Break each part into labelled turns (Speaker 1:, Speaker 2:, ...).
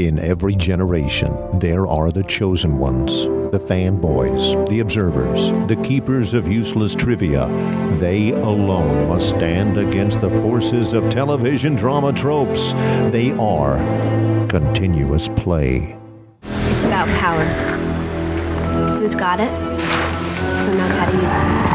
Speaker 1: In every generation, there are the chosen ones, the fanboys, the observers, the keepers of useless trivia. They alone must stand against the forces of television drama tropes. They are continuous play.
Speaker 2: It's about power. Who's got it? Who knows how to use it?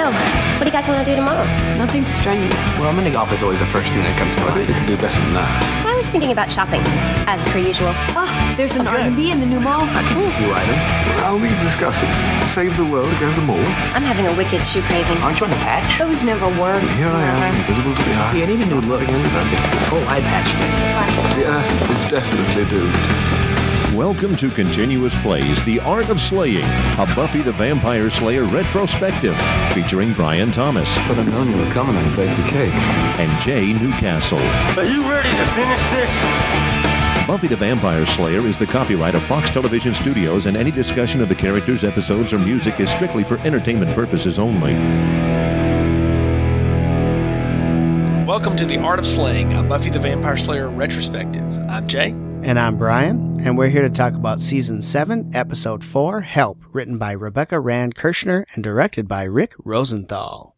Speaker 2: So, what do you guys want to do tomorrow?
Speaker 3: Nothing strenuous.
Speaker 4: Well, mini golf is always the first thing that comes to
Speaker 5: I
Speaker 4: mind.
Speaker 5: think we can do better than that.
Speaker 2: I was thinking about shopping, as per usual.
Speaker 3: Oh, there's an R&B in the new mall.
Speaker 4: I could use a few items.
Speaker 5: How we discuss it? Save the world, go to the mall.
Speaker 2: I'm having a wicked shoe craving.
Speaker 4: Aren't you on the patch?
Speaker 3: Those never work.
Speaker 5: Here I am, invisible to the eye.
Speaker 4: See, I need a new look. It's this whole eye patch thing.
Speaker 5: Yeah, it's definitely doomed.
Speaker 1: Welcome to Continuous Plays The Art of Slaying, a Buffy the Vampire Slayer retrospective featuring Brian Thomas
Speaker 5: But I've known you were coming and baked the cake.
Speaker 1: and Jay Newcastle.
Speaker 6: Are you ready to finish this?
Speaker 1: Buffy the Vampire Slayer is the copyright of Fox Television Studios, and any discussion of the characters, episodes, or music is strictly for entertainment purposes only.
Speaker 7: Welcome to the Art of Slaying, a Buffy the Vampire Slayer retrospective. I'm Jay.
Speaker 8: And I'm Brian, and we're here to talk about Season 7, Episode 4, Help, written by Rebecca Rand Kirshner and directed by Rick Rosenthal.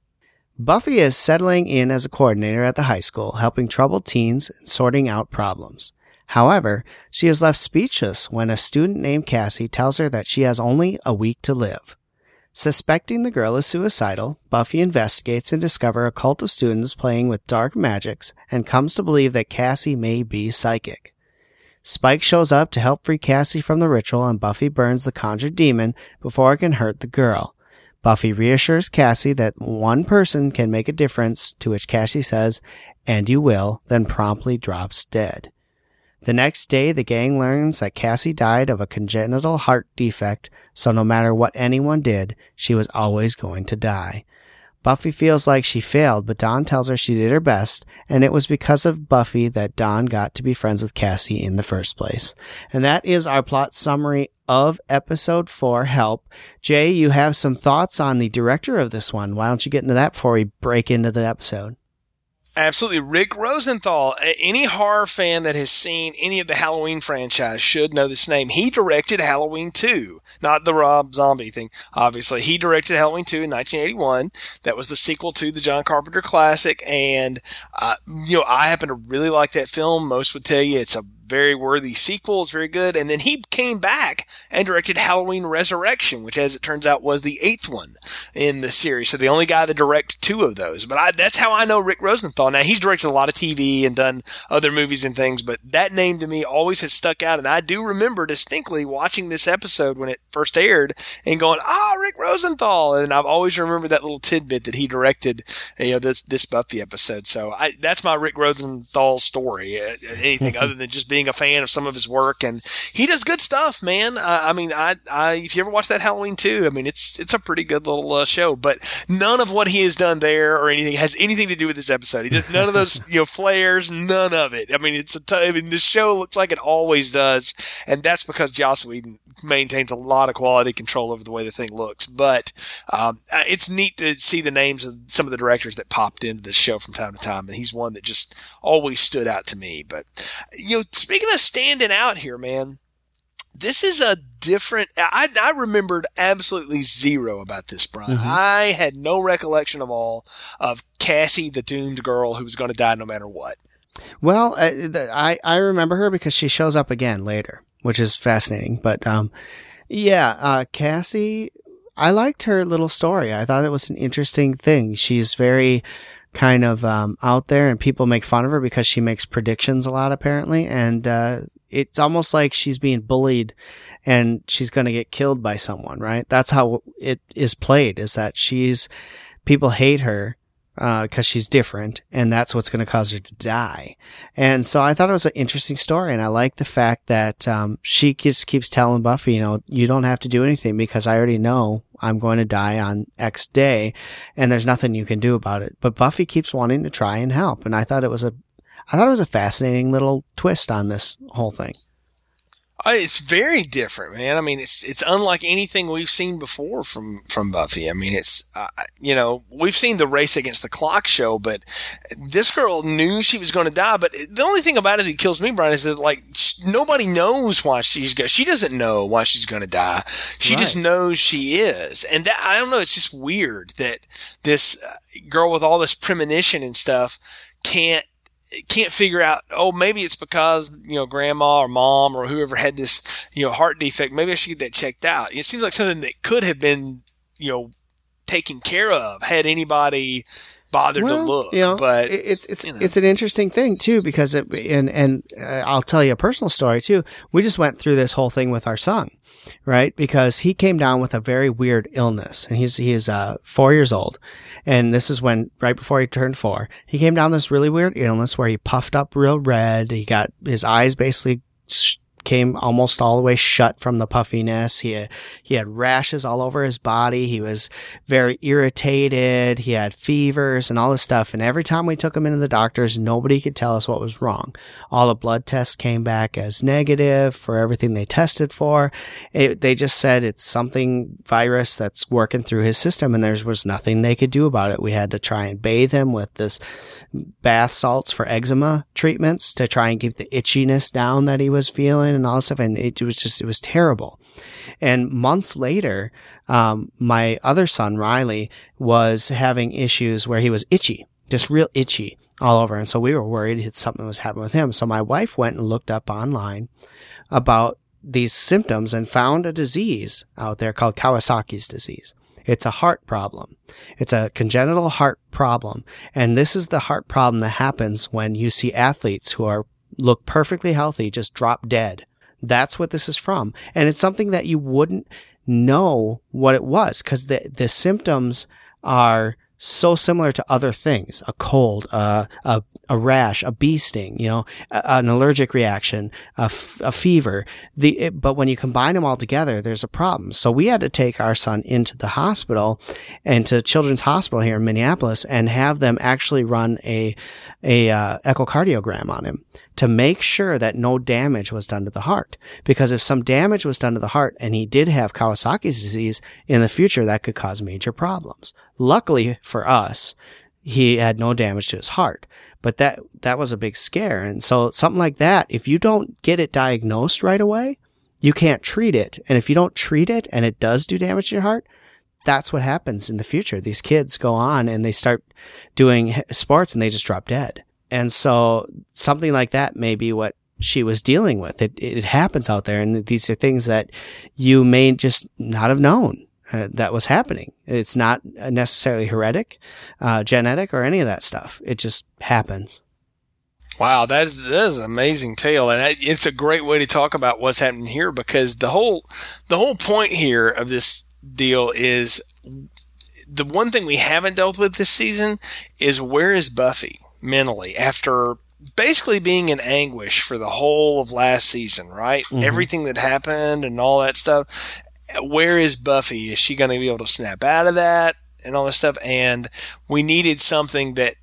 Speaker 8: Buffy is settling in as a coordinator at the high school, helping troubled teens and sorting out problems. However, she is left speechless when a student named Cassie tells her that she has only a week to live. Suspecting the girl is suicidal, Buffy investigates and discovers a cult of students playing with dark magics and comes to believe that Cassie may be psychic. Spike shows up to help free Cassie from the ritual and Buffy burns the conjured demon before it can hurt the girl. Buffy reassures Cassie that one person can make a difference, to which Cassie says, and you will, then promptly drops dead. The next day, the gang learns that Cassie died of a congenital heart defect, so no matter what anyone did, she was always going to die. Buffy feels like she failed, but Dawn tells her she did her best, and it was because of Buffy that Dawn got to be friends with Cassie in the first place. And that is our plot summary of episode 4, Help. Jay, you have some thoughts on the director of this one. Why don't you get into that before we break into the episode?
Speaker 7: Absolutely. Rick Rosenthal. Any horror fan that has seen any of the Halloween franchise should know this name. He directed Halloween 2, not the Rob Zombie thing, obviously. He directed Halloween 2 in 1981. That was the sequel to the John Carpenter classic. And, uh, you know, I happen to really like that film. Most would tell you it's a very worthy sequel. It's very good. And then he came back and directed Halloween Resurrection, which, as it turns out, was the eighth one in the series. So the only guy that directed two of those. But I, that's how I know Rick Rosenthal. Now he's directed a lot of TV and done other movies and things, but that name to me always has stuck out. And I do remember distinctly watching this episode when it first aired and going, "Ah, Rick Rosenthal!" And I've always remembered that little tidbit that he directed, you know, this this Buffy episode. So I, that's my Rick Rosenthal story. Uh, anything other than just being a fan of some of his work, and he does good stuff, man. Uh, I mean, I, I if you ever watch that Halloween too, I mean, it's it's a pretty good little uh, show. But none of what he has done there or anything has anything to do with this episode. He does none of those you know flares, none of it. I mean, it's a t- I mean, the show looks like it always does, and that's because Joss Whedon maintains a lot of quality control over the way the thing looks. But um, uh, it's neat to see the names of some of the directors that popped into the show from time to time, and he's one that just always stood out to me. But you know, speaking of standing out here, man, this is a different. I, I remembered absolutely zero about this, Brian. I had no recollection of all of Cassie, the doomed girl who was going to die no matter what.
Speaker 8: Well, uh, I I remember her because she shows up again later, which is fascinating. But um, yeah, uh, Cassie, I liked her little story. I thought it was an interesting thing. She's very kind of um, out there, and people make fun of her because she makes predictions a lot, apparently. And uh, it's almost like she's being bullied, and she's going to get killed by someone. Right? That's how it is played. Is that she's people hate her because she's different, and that's what's going to cause her to die. And so I thought it was an interesting story, and I like the fact that um, she just keeps telling Buffy, you know, you don't have to do anything because I already know I'm going to die on X day, and there's nothing you can do about it. But Buffy keeps wanting to try and help, and I thought it was a, I thought it was a fascinating little twist on this whole thing.
Speaker 7: Uh, It's very different, man. I mean, it's it's unlike anything we've seen before from from Buffy. I mean, it's uh, you know we've seen the race against the clock show, but this girl knew she was going to die. But the only thing about it that kills me, Brian, is that like sh- nobody knows why she's go. She doesn't know why she's going to die. She just knows she is, and that I don't know. It's just weird that this uh, girl with all this premonition and stuff can't can't figure out, oh, maybe it's because, you know, grandma or mom or whoever had this, you know, heart defect. Maybe I should get that checked out. It seems like something that could have been, you know, taken care of had anybody bothered to look.
Speaker 8: You know,
Speaker 7: but
Speaker 8: it's it's
Speaker 7: you know.
Speaker 8: it's an interesting thing too because it and and uh, I'll tell you a personal story too. We just went through this whole thing with our son, right? Because he came down with a very weird illness, and he's he is uh, four years old, and this is when right before he turned four, he came down this really weird illness where he puffed up real red. He got his eyes basically. sh- Came almost all the way shut from the puffiness. He he had rashes all over his body. He was very irritated. He had fevers and all this stuff. And every time we took him into the doctors, nobody could tell us what was wrong. All the blood tests came back as negative for everything they tested for. It, they just said it's something virus that's working through his system and there was nothing they could do about it. We had to try and bathe him with this bath salts for eczema treatments to try and keep the itchiness down that he was feeling and all this stuff. And it was just, it was terrible. And months later, um, my other son, Riley, was having issues where he was itchy, just real itchy all over. And so we were worried that something was happening with him. So my wife went and looked up online about these symptoms and found a disease out there called Kawasaki's disease. It's a heart problem. It's a congenital heart problem. And this is the heart problem that happens when you see athletes who are look perfectly healthy just drop dead. That's what this is from. And it's something that you wouldn't know what it was because the, the symptoms are so similar to other things a cold uh, a, a rash a bee sting you know a, an allergic reaction a, f- a fever the it, but when you combine them all together there's a problem so we had to take our son into the hospital and to children's hospital here in minneapolis and have them actually run a a uh, echocardiogram on him to make sure that no damage was done to the heart. Because if some damage was done to the heart and he did have Kawasaki's disease in the future, that could cause major problems. Luckily for us, he had no damage to his heart, but that, that was a big scare. And so something like that, if you don't get it diagnosed right away, you can't treat it. And if you don't treat it and it does do damage to your heart, that's what happens in the future. These kids go on and they start doing sports and they just drop dead. And so something like that may be what she was dealing with. It, it happens out there. And these are things that you may just not have known uh, that was happening. It's not necessarily heretic, uh, genetic or any of that stuff. It just happens.
Speaker 7: Wow, that is that is an amazing tale, and it's a great way to talk about what's happening here because the whole the whole point here of this deal is the one thing we haven't dealt with this season is where is Buffy mentally after basically being in anguish for the whole of last season, right?
Speaker 8: Mhm.
Speaker 7: Everything that happened and all that stuff. Where is Buffy? Is she going to be able to snap out of that and all this stuff? And we needed something that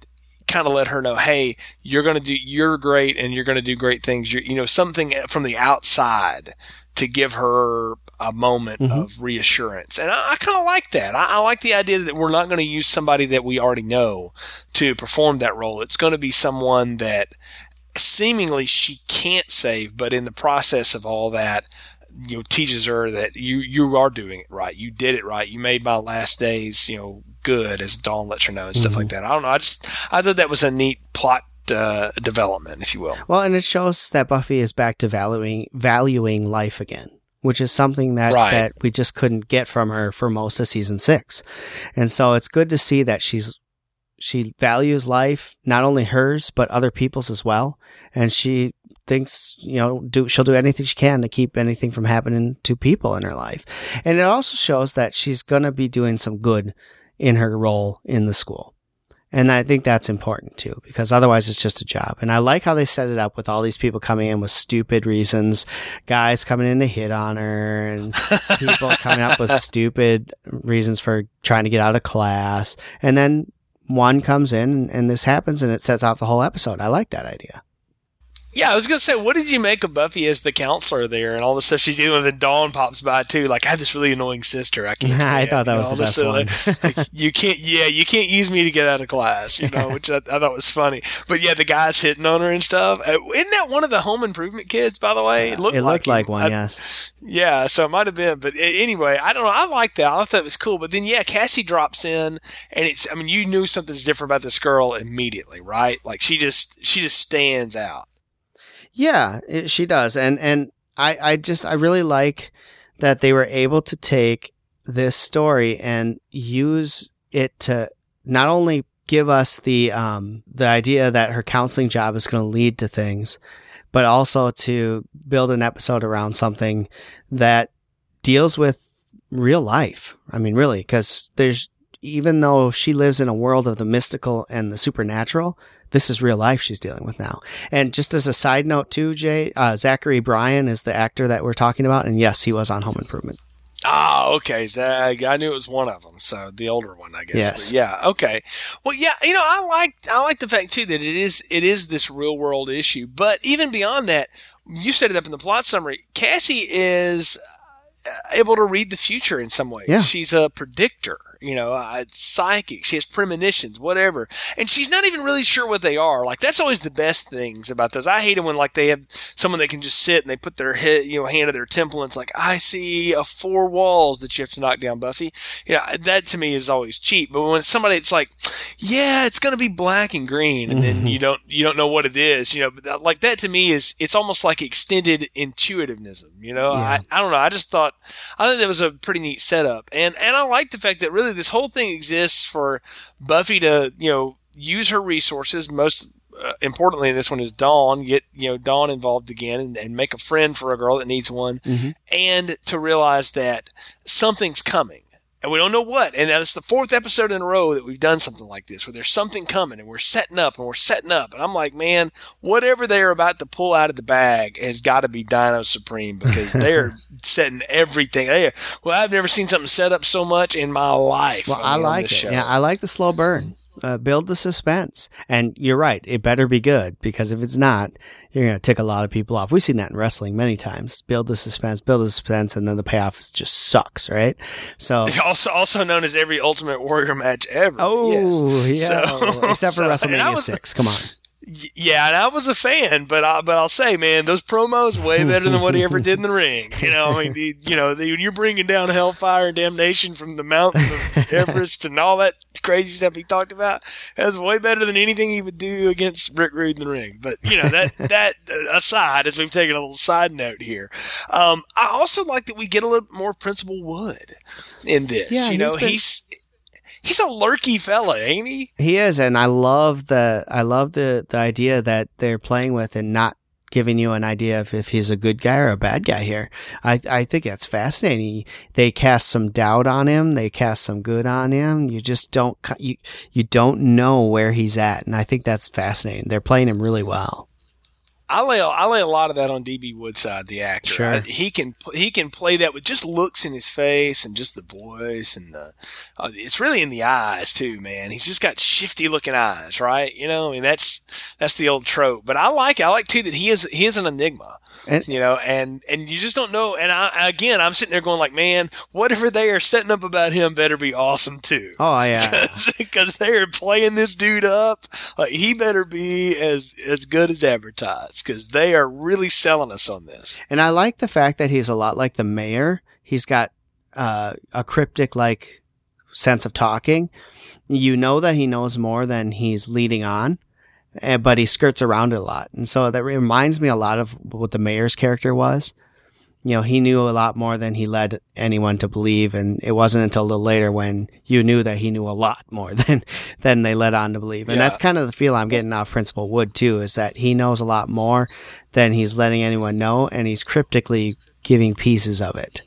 Speaker 7: kind of let her know, hey, you're going to do, you're great and you're going to do great things. You're, you know, something from the outside to give her a moment
Speaker 8: Mhm.
Speaker 7: of reassurance. And I, I kind of like that. I, I like the idea that we're not going to use somebody that we already know to perform that role. It's going to be someone that seemingly she can't save, but in the process of all that, you know, teaches her that you, you are doing it right. You did it right. You made my last days, you know, good as Dawn lets her know and stuff
Speaker 8: Mhm.
Speaker 7: like that. I don't know. I just, I thought that was a neat plot, uh, development, if you will.
Speaker 8: Well, and it shows that Buffy is back to valuing valuing life again, which is something that
Speaker 7: Right.
Speaker 8: that we just couldn't get from her for most of season six, and so it's good to see that she's she values life, not only hers but other people's as well, and she thinks you know do she'll do anything she can to keep anything from happening to people in her life, and it also shows that she's gonna be doing some good in her role in the school. And I think that's important too, because otherwise it's just a job. And I like how they set it up with all these people coming in with stupid reasons, guys coming in to hit on her and people coming up with stupid reasons for trying to get out of class. And then one comes in and this happens and it sets off the whole episode. I like that idea.
Speaker 7: Yeah, I was gonna say, what did you make of Buffy as the counselor there, and all the stuff she's dealing with? And Dawn pops by too. Like, I have this really annoying sister. I can't.
Speaker 8: I thought that
Speaker 7: you
Speaker 8: was
Speaker 7: know,
Speaker 8: the best
Speaker 7: stuff, like, you can't. Yeah, you can't use me to get out of class. You know, which I, I thought was funny. But yeah, the guys hitting on her and stuff. Uh, isn't that one of the Home Improvement kids? By the way, it looked
Speaker 8: it looked
Speaker 7: like,
Speaker 8: like one,
Speaker 7: I-
Speaker 8: yes.
Speaker 7: Yeah, so it might have been, but anyway, I don't know. I like that. I thought it was cool. But then, yeah, Cassie drops in, and it's. I mean, you knew something's different about this girl immediately, right? Like she just, she just stands out.
Speaker 8: Yeah, it, she does, and and I I just I really like that they were able to take this story and use it to not only give us the um the idea that her counseling job is going to lead to things, but also to build an episode around something that deals with real life. I mean, really, because there's even though she lives in a world of the mystical and the supernatural, this is real life she's dealing with now. And just as a side note, too, Jay, uh, Zachary Bryan is the actor that we're talking about, and yes, he was on Home Improvement.
Speaker 7: Ah, okay. I knew it was one of them. So the older one, I guess.
Speaker 8: Yes.
Speaker 7: But yeah. Okay. Well, yeah. You know, I like I like the fact too that it is it is this real world issue. But even beyond that, you set it up in the plot summary. Cassie is uh, able to read the future in some ways.
Speaker 8: Yeah.
Speaker 7: She's a predictor. You know, uh, psychic. She has premonitions, whatever, and she's not even really sure what they are. Like that's always the best things about those. I hate it when like they have someone that can just sit and they put their head, you know, hand to their temple, and it's like I see a four walls that you have to knock down, Buffy. You know, that to me is always cheap. But when somebody, it's like, yeah, it's gonna be black and green, and then you don't you don't know what it is. You know, but that, like that to me is it's almost like extended intuitivism. You know,
Speaker 8: Yeah.
Speaker 7: I I don't know. I just thought I think that was a pretty neat setup, and and I like the fact that really this whole thing exists for Buffy to you know use her resources. Most uh, importantly, in this one is Dawn. Get you know Dawn involved again and, and make a friend for a girl that needs one,
Speaker 8: Mhm.
Speaker 7: and to realize that something's coming. And we don't know what. And that's the fourth episode in a row that we've done something like this, where there's something coming and we're setting up and we're setting up. And I'm like, man, whatever they're about to pull out of the bag has got to be Dino Supreme because they're setting everything. They, well, I've never seen something set up so much in my life.
Speaker 8: Well, I
Speaker 7: mean, on
Speaker 8: like it.
Speaker 7: show.
Speaker 8: Yeah, I like the slow burn. Uh, build the suspense. And you're right. It better be good because if it's not, you're going to tick a lot of people off. We've seen that in wrestling many times. Build the suspense, build the suspense, and then the payoff is just sucks, right? So,
Speaker 7: also also known as every Ultimate Warrior match ever.
Speaker 8: oh,
Speaker 7: Yes.
Speaker 8: yeah.
Speaker 7: So-
Speaker 8: Except for
Speaker 7: so-
Speaker 8: WrestleMania
Speaker 7: was-
Speaker 8: 6. Come on.
Speaker 7: Yeah, and I was a fan, but I, but I'll say, man, those promos way better than what he ever did in the ring. You know, I mean, the- you know, the, you're bringing down Hellfire and Damnation from the mountain of Everest and all that crazy stuff he talked about, that's way better than anything he would do against Rick Rude in the ring. But you know, that that aside, as we've taken a little side note here, um, I also like that we get a little more Principal Wood in this.
Speaker 8: Yeah,
Speaker 7: you know,
Speaker 8: he's been-
Speaker 7: he's he's a lurky fella, ain't he?
Speaker 8: He is, and I love the I love the the idea that they're playing with and not giving you an idea of if he's a good guy or a bad guy here. I I think that's fascinating. They cast some doubt on him. They cast some good on him. You just don't you you don't know where he's at, and I think that's fascinating. They're playing him really well.
Speaker 7: I lay I lay a lot of that on DB Woodside, the actor.
Speaker 8: Sure.
Speaker 7: I- he can he can play that with just looks in his face and just the voice and the. Uh, it's really in the eyes too, man. He's just got shifty looking eyes, right? You know, I mean that's that's the old trope. But I like I like too that he is he is an enigma.
Speaker 8: And-
Speaker 7: you know, and and you just don't know. And I again, I'm sitting there going like, man, whatever they are setting up about him better be awesome too
Speaker 8: Oh yeah,
Speaker 7: because they're playing this dude up. Like he better be as as good as advertised because they are really selling us on this.
Speaker 8: and I like the fact that he's a lot like the mayor. He's got uh, a cryptic like sense of talking. You know that he knows more than he's leading on, Eh, but he skirts around it a lot. And so that reminds me a lot of what the mayor's character was. You know, he knew a lot more than he led anyone to believe, and it wasn't until a little later when you knew that he knew a lot more than than they led on to believe. And
Speaker 7: Yeah.
Speaker 8: that's kind of the feel I'm getting off Principal Wood too, is that he knows a lot more than he's letting anyone know, and he's cryptically giving pieces of it.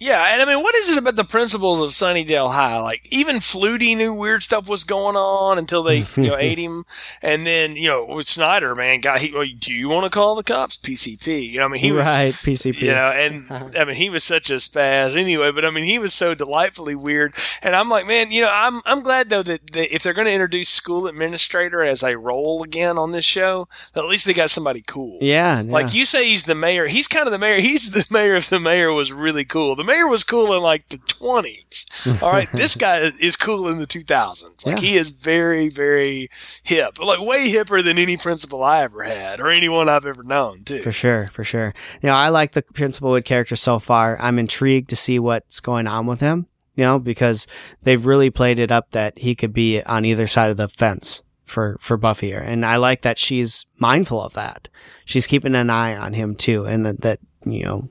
Speaker 7: Yeah, and I mean, what is it about the principals of Sunnydale High? Like, even Flutie knew weird stuff was going on until they, you know, ate him. And then, you know, with Snyder, man, guy, he, well, do you want to call the cops? PCP. You know, I mean, he was,
Speaker 8: right, PCP.
Speaker 7: you know, and uh-huh. I mean, he was such a spaz anyway, but I mean, he was so delightfully weird. And I'm like, man, you know, I'm, I'm glad though that, that if they're going to introduce school administrator as a role again on this show, at least they got somebody cool.
Speaker 8: yeah, yeah.
Speaker 7: Like you say, he's the mayor. He's kind of the mayor. He's the mayor if the mayor was really cool. The mayor was cool in like the twenties. All right, this guy is cool in the two thousands. Like
Speaker 8: Yeah.
Speaker 7: he is very, very hip. Like way hipper than any principal I ever had or anyone I've ever known too.
Speaker 8: For sure, for sure. You know, I like the Principal Wood character so far. I'm intrigued to see what's going on with him, you know, because they've really played it up that he could be on either side of the fence for, for Buffy here. And I like that she's mindful of that. She's keeping an eye on him too. And that, that you know,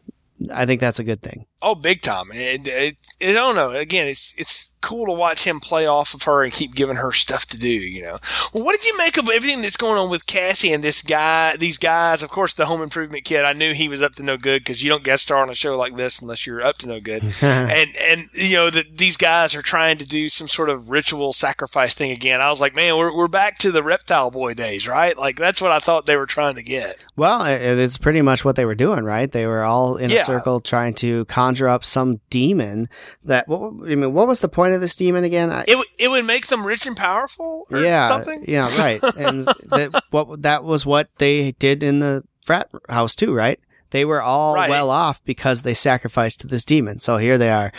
Speaker 8: I think that's a good thing.
Speaker 7: Oh, big time. It, it, it, I don't know. Again, it's it's cool to watch him play off of her and keep giving her stuff to do. You know. Well, what did you make of everything that's going on with Cassie and this guy? These guys, of course, the Home Improvement kid. I knew he was up to no good because you don't guest star on a show like this unless you're up to no good. and and you know that these guys are trying to do some sort of ritual sacrifice thing again. I was like, man, we're we're back to the Reptile Boy days, right? Like that's what I thought they were trying to get.
Speaker 8: Well, it- it's pretty much what they were doing, right? They were all in
Speaker 7: Yeah.
Speaker 8: a circle trying to conjure up some demon that, what, I mean, what was the point of this demon again? I,
Speaker 7: It would it would make them rich and powerful, or
Speaker 8: yeah,
Speaker 7: something.
Speaker 8: yeah, right. And that, what that was what they did in the frat house too, right? They were all
Speaker 7: Right.
Speaker 8: well off because they sacrificed to this demon. So here they are,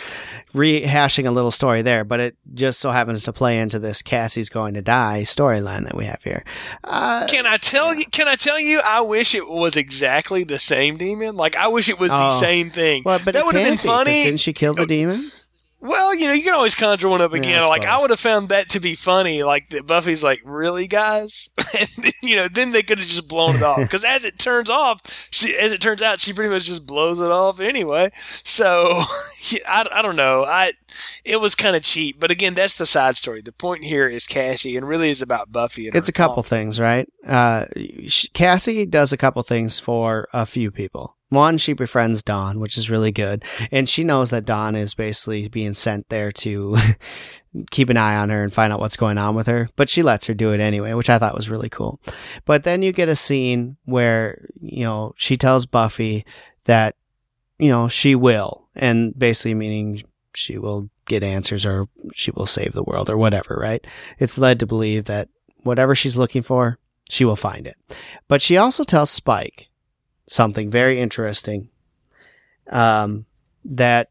Speaker 8: rehashing a little story there, but it just so happens to play into this Cassie's going to die storyline that we have here. Uh,
Speaker 7: Can I tell you? Can I tell you? I wish it was exactly the same demon. Like I wish it was the
Speaker 8: Oh.
Speaker 7: same thing.
Speaker 8: well, but
Speaker 7: that would have been
Speaker 8: be,
Speaker 7: funny.
Speaker 8: Didn't she kill the demon?
Speaker 7: Well, you know, you can always conjure one up
Speaker 8: Yeah,
Speaker 7: again.
Speaker 8: I
Speaker 7: like I would have found that to be funny. Like that Buffy's like, really, guys? and you know, then they could have just blown it off. Because as it turns off, she, as it turns out, she pretty much just blows it off anyway. So I, I don't know. I it was kind of cheap, but again, that's the side story. The point here is Cassie, and really is about Buffy. And
Speaker 8: It's a couple
Speaker 7: mom.
Speaker 8: things, right? Uh, sh- Cassie does a couple things for a few people. One, she befriends Dawn, which is really good. And she knows that Dawn is basically being sent there to keep an eye on her and find out what's going on with her. But she lets her do it anyway, which I thought was really cool. But then you get a scene where, you know, she tells Buffy that, you know, she will. And basically meaning she will get answers or she will save the world or whatever, right? It's led to believe that whatever she's looking for, she will find it. But she also tells Spike something very interesting um, that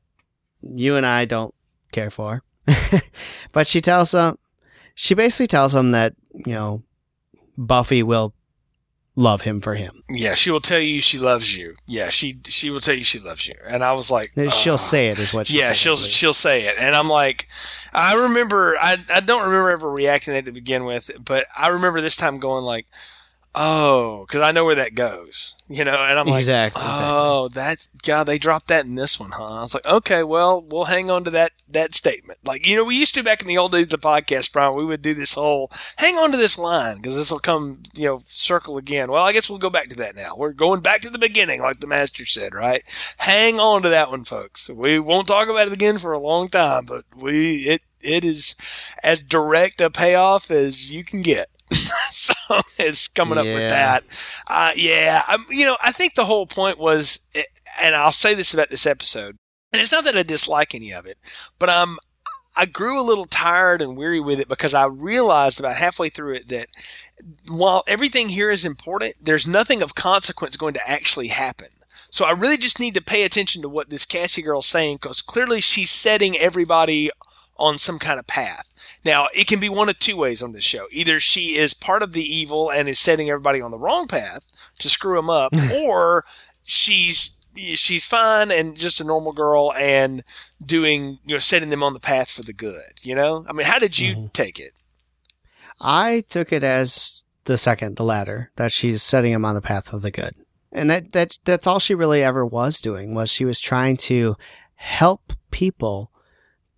Speaker 8: you and I don't care for. but she tells him, she basically tells him that, you know, Buffy will love him for him.
Speaker 7: Yeah, she will tell you she loves you. Yeah, she she will tell you she loves you. And I was like,
Speaker 8: She'll
Speaker 7: "Ah."
Speaker 8: say it, is what she
Speaker 7: yeah, she'll she'll say it, and I'm like, I remember, I I don't remember ever reacting to it to begin with, but I remember this time going like, oh, because I know where that goes, you know, and I'm like,
Speaker 8: Exactly,
Speaker 7: oh, that God, they dropped that in this one, huh? I was like, okay, well, we'll hang on to that that statement, like you know, we used to back in the old days of the podcast, Brian, we would do this whole hang on to this line because this will come, you know, circle again. Well, I guess we'll go back to that now. We're going back to the beginning, like the master said, right? Hang on to that one, folks. We won't talk about it again for a long time, but we it it is as direct a payoff as you can get. so it's coming up
Speaker 8: Yeah.
Speaker 7: with that. Uh, yeah, I'm, you know, I think the whole point was, and I'll say this about this episode, and it's not that I dislike any of it, but I'm I grew a little tired and weary with it because I realized about halfway through it that while everything here is important, there's nothing of consequence going to actually happen. So I really just need to pay attention to what this Cassie girl's saying because clearly she's setting everybody on some kind of path. Now, it can be one of two ways on this show. Either she is part of the evil and is setting everybody on the wrong path to screw them up, or she's she's fine and just a normal girl and doing you know setting them on the path for the good. You know, I mean, how did you mm-hmm. take it?
Speaker 8: I took it as the second, the latter, that she's setting him on the path of the good. And that, that that's all she really ever was doing was she was trying to help people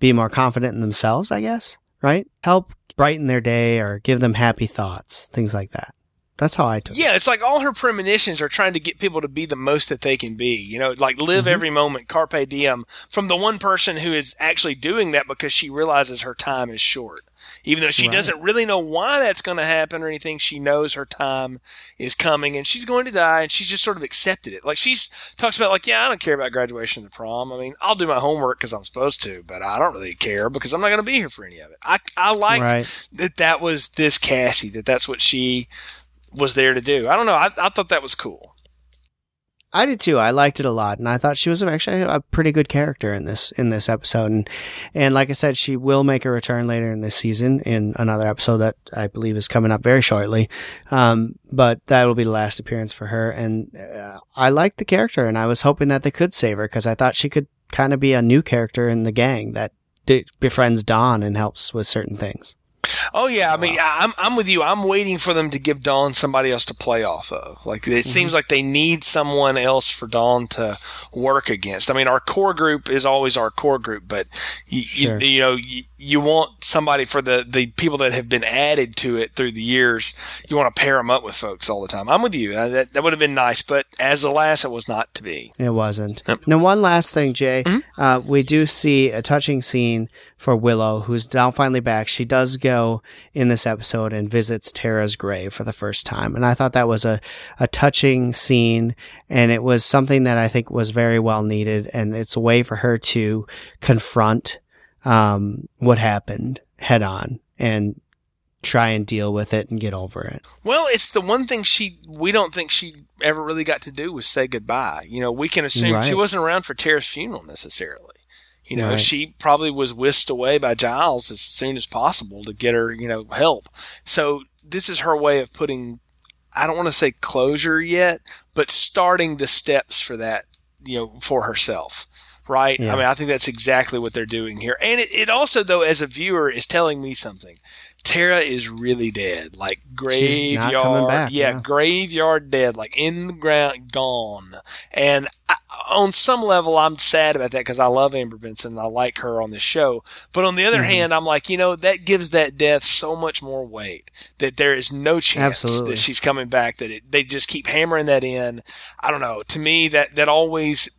Speaker 8: be more confident in themselves, I guess, right? Help brighten their day or give them happy thoughts, things like that. That's how I took it.
Speaker 7: Yeah, it's like all her premonitions are trying to get people to be the most that they can be. You know, like live
Speaker 8: Mm-hmm.
Speaker 7: every moment, carpe diem, from the one person who is actually doing that because she realizes her time is short. Even though she
Speaker 8: Right.
Speaker 7: doesn't really know why that's going to happen or anything, she knows her time is coming and she's going to die and she's just sort of accepted it. Like she's talks about like, yeah, I don't care about graduation the prom. I mean, I'll do my homework because I'm supposed to, but I don't really care because I'm not going to be here for any of it. I, I like
Speaker 8: Right.
Speaker 7: that that was this Cassie, that that's what she was there to do. I don't know. I, I thought that was cool.
Speaker 8: I did too. I liked it a lot, and I thought she was actually a pretty good character in this in this episode. And and like I said, she will make a return later in this season in another episode that I believe is coming up very shortly. Um, but that will be the last appearance for her. And uh, I liked the character, and I was hoping that they could save her because I thought she could kind of be a new character in the gang that d- befriends Dawn and helps with certain things.
Speaker 7: Oh yeah, I mean, I'm I'm with you. I'm waiting for them to give Dawn somebody else to play off of. Like it mm-hmm. seems like they need someone else for Dawn to work against. I mean, our core group is always our core group, but you
Speaker 8: Sure.
Speaker 7: you, you know you, you want somebody for the the people that have been added to it through the years. You want to pair them up with folks all the time. I'm with you. Uh, that that would have been nice, but as the last, it was not to be.
Speaker 8: It wasn't.
Speaker 7: Yep.
Speaker 8: Now, one last thing, Jay.
Speaker 7: Mm-hmm.
Speaker 8: Uh, we do see a touching scene for Willow, who's now finally back. She does go in this episode and visits Tara's grave for the first time. And I thought that was a, a touching scene. And it was something that I think was very well needed. And it's a way for her to confront um, what happened head on and try and deal with it and get over it.
Speaker 7: Well, it's the one thing she we don't think she ever really got to do was say goodbye. You know, we can assume
Speaker 8: Right.
Speaker 7: she wasn't around for Tara's funeral necessarily. You know,
Speaker 8: Right.
Speaker 7: she probably was whisked away by Giles as soon as possible to get her, you know, help. So this is her way of putting I don't want to say closure yet, but starting the steps for that, you know, for herself. Right?
Speaker 8: Yeah.
Speaker 7: I mean, I think that's exactly what they're doing here. And it, it also, though, as a viewer, is telling me something. Tara is really dead. Like graveyard.
Speaker 8: back,
Speaker 7: yeah,
Speaker 8: yeah.
Speaker 7: graveyard dead. Like in the ground, gone. And I, on some level, I'm sad about that because I love Amber Benson. I like her on the show. But on the
Speaker 8: Mm-hmm.
Speaker 7: other hand, I'm like, you know, that gives that death so much more weight that there is no chance
Speaker 8: Absolutely.
Speaker 7: that she's coming back. That it, they just keep hammering that in. I don't know. To me, that that always.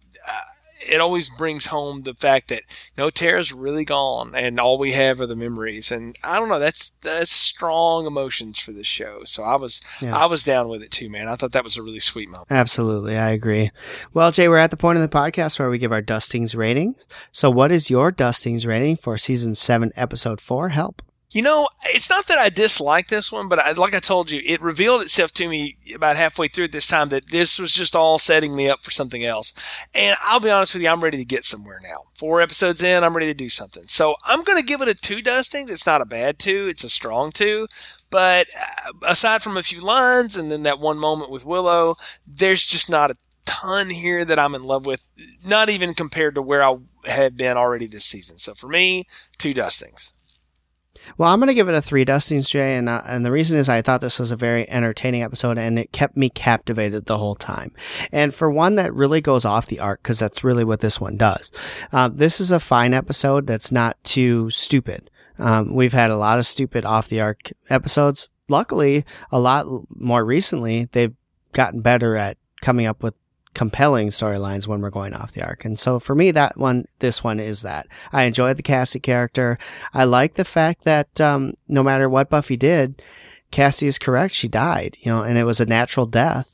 Speaker 7: It always brings home the fact that know Tara's really gone, and all we have are the memories. And I don't know, that's that's strong emotions for this show. So I was
Speaker 8: Yeah.
Speaker 7: I was down with it too, man. I thought that was a really sweet moment.
Speaker 8: Absolutely, I agree. Well, Jay, we're at the point of the podcast where we give our dustings ratings. So, what is your dustings rating for season seven, episode four? Help.
Speaker 7: You know, it's not that I dislike this one, but I, like I told you, it revealed itself to me about halfway through this time that this was just all setting me up for something else. And I'll be honest with you, I'm ready to get somewhere now. Four episodes in, I'm ready to do something. So I'm going to give it a two dustings. It's not a bad two. It's a strong two. But uh, aside from a few lines and then that one moment with Willow, there's just not a ton here that I'm in love with, not even compared to where I have been already this season. So for me, two dustings.
Speaker 8: Well, I'm going to give it a three dustings, Jay, and uh, and the reason is I thought this was a very entertaining episode, and it kept me captivated the whole time. And for one that really goes off the arc, because that's really what this one does. Um, this is a fine episode that's not too stupid. Um, we've had a lot of stupid off the arc episodes. Luckily, a lot more recently, they've gotten better at coming up with compelling storylines when we're going off the arc. And so for me, that one, this one is that. I enjoyed the Cassie character. I like the fact that, um, no matter what Buffy did, Cassie is correct. She died, you know, and it was a natural death,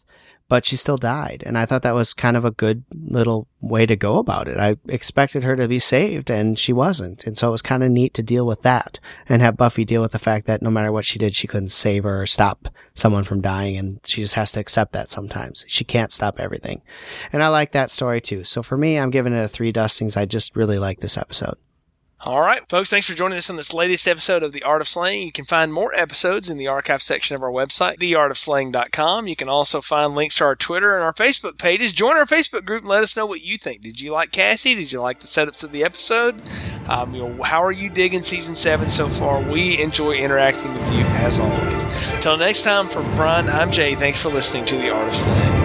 Speaker 8: but she still died. And I thought that was kind of a good little way to go about it. I expected her to be saved and she wasn't. And so it was kind of neat to deal with that and have Buffy deal with the fact that no matter what she did, she couldn't save her or stop someone from dying. And she just has to accept that sometimes. She can't stop everything. And I like that story too. So for me, I'm giving it a three dustings. I just really like this episode.
Speaker 7: All right, folks, thanks for joining us on this latest episode of The Art of Slaying. You can find more episodes in the archive section of our website, theartofslaying.com. You can also find links to our Twitter and our Facebook pages. Join our Facebook group and let us know what you think. Did you like Cassie? Did you like the setups of the episode? Um, you know, how are you digging season seven so far? We enjoy interacting with you as always. Till next time, from Brian, I'm Jay. Thanks for listening to The Art of Slaying.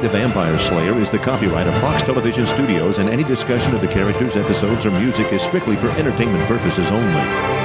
Speaker 1: Buffy the Vampire Slayer is the copyright of Fox Television Studios, and any discussion of the characters, episodes, or music is strictly for entertainment purposes only.